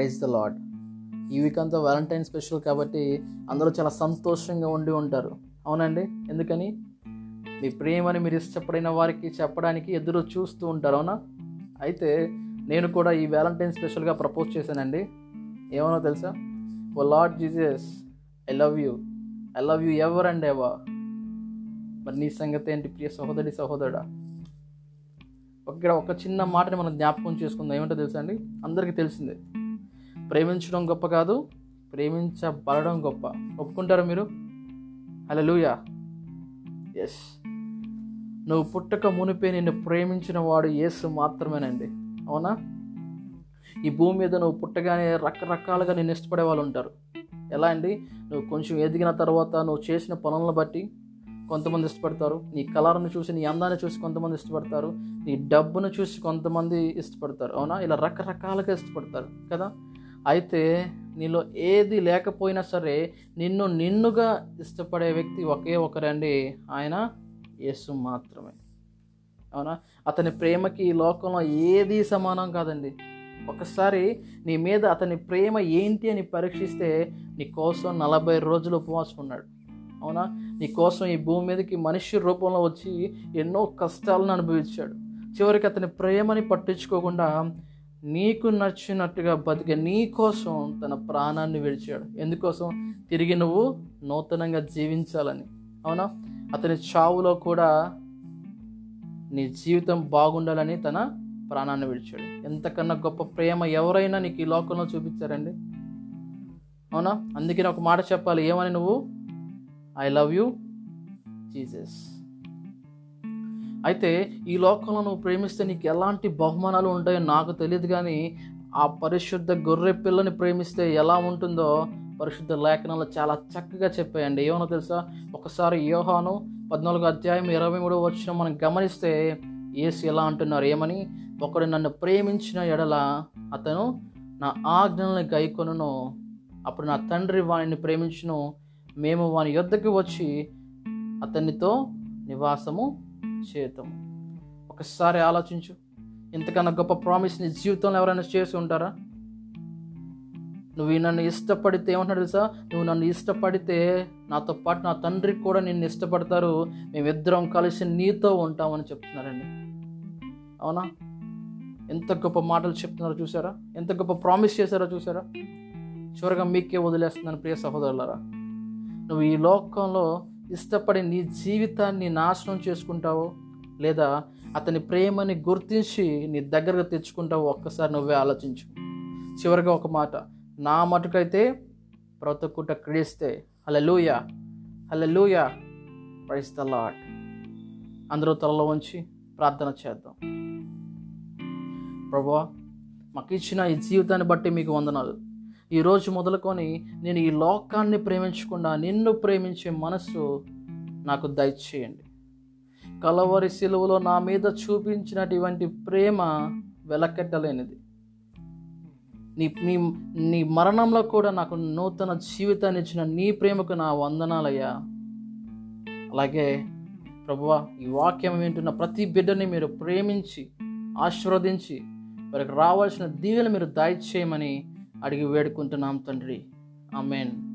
Praise the Lord ఈ week అంతా Valentine special కాబట్టి అందరూ చాలా సంతోషంగా ఉండి ఉంటారు. అవునండి? ఎందుకని? మీ ప్రేమని మీరు ఇష్టపడిన వారికి చెప్పడానికి ఎదురు చూస్తూ ఉంటారు అవునా? అయితే నేను కూడా ఈ వ్యాలంటైన్ స్పెషల్గా ప్రపోజ్ చేశానండి. ఏమనో తెలుసా? ఓ Lord Jesus I love you. I love you ever and ever? మరి నీ సంగతి ఏంటి ప్రియ సహోదరి సహోదరుడా? ఇక్కడ ఒక చిన్న మాటని మనం జ్ఞాపకం చేసుకుందాం. ఏమంటో తెలుసా అండి? అందరికీ తెలిసిందే. ప్రేమించడం గొప్ప కాదు ప్రేమించబడడం గొప్ప. ఒప్పుకుంటారా మీరు? హలో లూయా ఎస్ నువ్వు పుట్టక మునిపే నిన్ను ప్రేమించిన వాడు యేసు మాత్రమేనండి. అవునా? ఈ భూమి మీద నువ్వు పుట్టగానే రకరకాలుగా నిన్ను ఇష్టపడే వాళ్ళు ఉంటారు. ఎలా అండి? నువ్వు కొంచెం ఎదిగిన తర్వాత నువ్వు చేసిన పనులను బట్టి కొంతమంది ఇష్టపడతారు. నీ కలర్ను చూసి నీ అందాన్ని చూసి కొంతమంది ఇష్టపడతారు. నీ డబ్బును చూసి కొంతమంది ఇష్టపడతారు. అవునా? ఇలా రకరకాలుగా ఇష్టపడతారు కదా? అయితే నీలో ఏది లేకపోయినా సరే నిన్ను నిన్నుగా ఇష్టపడే వ్యక్తి ఒకే ఒకరండి ఆయన యేసు మాత్రమే. అవునా? అతని ప్రేమకి ఈ లోకంలో ఏది సమానం కాదండి. ఒకసారి నీ మీద అతని ప్రేమ ఏంటి అని పరీక్షిస్తే నీ కోసం నలభై రోజులు ఉపవాసం ఉన్నాడు. అవునా? నీ కోసం ఈ భూమి మీదకి మనిషి రూపంలో వచ్చి ఎన్నో కష్టాలను అనుభవించాడు. చివరికి అతని ప్రేమని పట్టించుకోకుండా నీకు నచ్చినట్టుగా బతికే నీ కోసం తన ప్రాణాన్ని విడిచాడు. ఎందుకోసం? తిరిగి నువ్వు నూతనంగా జీవించాలని. అవునా? అతని చావులో కూడా నీ జీవితం బాగుండాలని తన ప్రాణాన్ని విడిచాడు. ఎంతకన్నా గొప్ప ప్రేమ ఎవరైనా నీకు ఈ లోకంలో చూపించారండి? అవునా? అందుకే ఒక మాట చెప్పాలి. ఏమని నువ్వు? ఐ లవ్ యూ జీసస్ అయితే ఈ లోకంలో నువ్వు ప్రేమిస్తే నీకు ఎలాంటి బహుమానాలు ఉంటాయో నాకు తెలియదు కానీ ఆ పరిశుద్ధ గొర్రె పిల్లని ప్రేమిస్తే ఎలా ఉంటుందో పరిశుద్ధ లేఖనాలు చాలా చక్కగా చెప్పాయండి. ఏమన్నా తెలుసా? ఒకసారి యోహాను పద్నాలుగు అధ్యాయం ఇరవై మూడో వచ్చిన మనం గమనిస్తే ఏసు ఎలా అంటున్నారు? ఏమని? ఒకడు నన్ను ప్రేమించిన ఎడల అతను నా ఆజ్ఞల్ని గైకొనును. అప్పుడు నా తండ్రి వానిని ప్రేమించును. మేము వాని యొద్దకు వచ్చి అతనితో నివాసము చేతము ఒకసారి ఆలోచించు. ఇంతకన్నా గొప్ప ప్రామిస్ నీ జీవితంలో ఎవరైనా చేసి ఉంటారా? నువ్వు నన్ను ఇష్టపడితే ఏమంటున్నాడు తెలుసా? నువ్వు నన్ను ఇష్టపడితే నాతో పాటు నా తండ్రికి కూడా నిన్ను ఇష్టపడతారు. మేమిద్దరం కలిసి నీతో ఉంటామని చెప్తున్నారండి. అవునా? ఎంత గొప్ప మాటలు చెప్తున్నారో చూసారా? ఎంత గొప్ప ప్రామిస్ చేశారో చూసారా? చివరిగా మీకే వదిలేస్తున్నాను ప్రియ సహోదరులరా. నువ్వు ఈ లోకంలో ఇష్టపడి నీ జీవితాన్ని నాశనం చేసుకుంటావో లేదా అతని ప్రేమని గుర్తించి నీ దగ్గరకు తెచ్చుకుంటావో ఒక్కసారి నువ్వే ఆలోచించు. చివరిగా ఒక మాట నా మటుకైతే బ్రతుకుట క్రీస్తే. Hallelujah hallelujah praise the Lord అందరూ తలలో ఉంచి ప్రార్థన చేద్దాం. ప్రభా మాకు ఇచ్చిన ఈ జీవితాన్ని బట్టి మీకు వందనాలు. ఈరోజు మొదలుకొని నేను ఈ లోకాన్ని ప్రేమించకుండా నిన్ను ప్రేమించే మనస్సు నాకు దయచేయండి. కలవరి సిలువలో నా మీద చూపించినటువంటి ప్రేమ వెలకెట్టలేనిది. నీ నీ నీ మరణంలో కూడా నాకు నూతన జీవితాన్ని ఇచ్చిన నీ ప్రేమకు నా వందనాలయ్యా. అలాగే ప్రభువా ఈ వాక్యం వింటున్న ప్రతి బిడ్డని మీరు ప్రేమించి ఆశీర్వదించి వారికి రావాల్సిన దీవెలు మీరు దయచేయమని అడిగి వేడుకుంటున్నాం తండ్రి. ఆమెన్.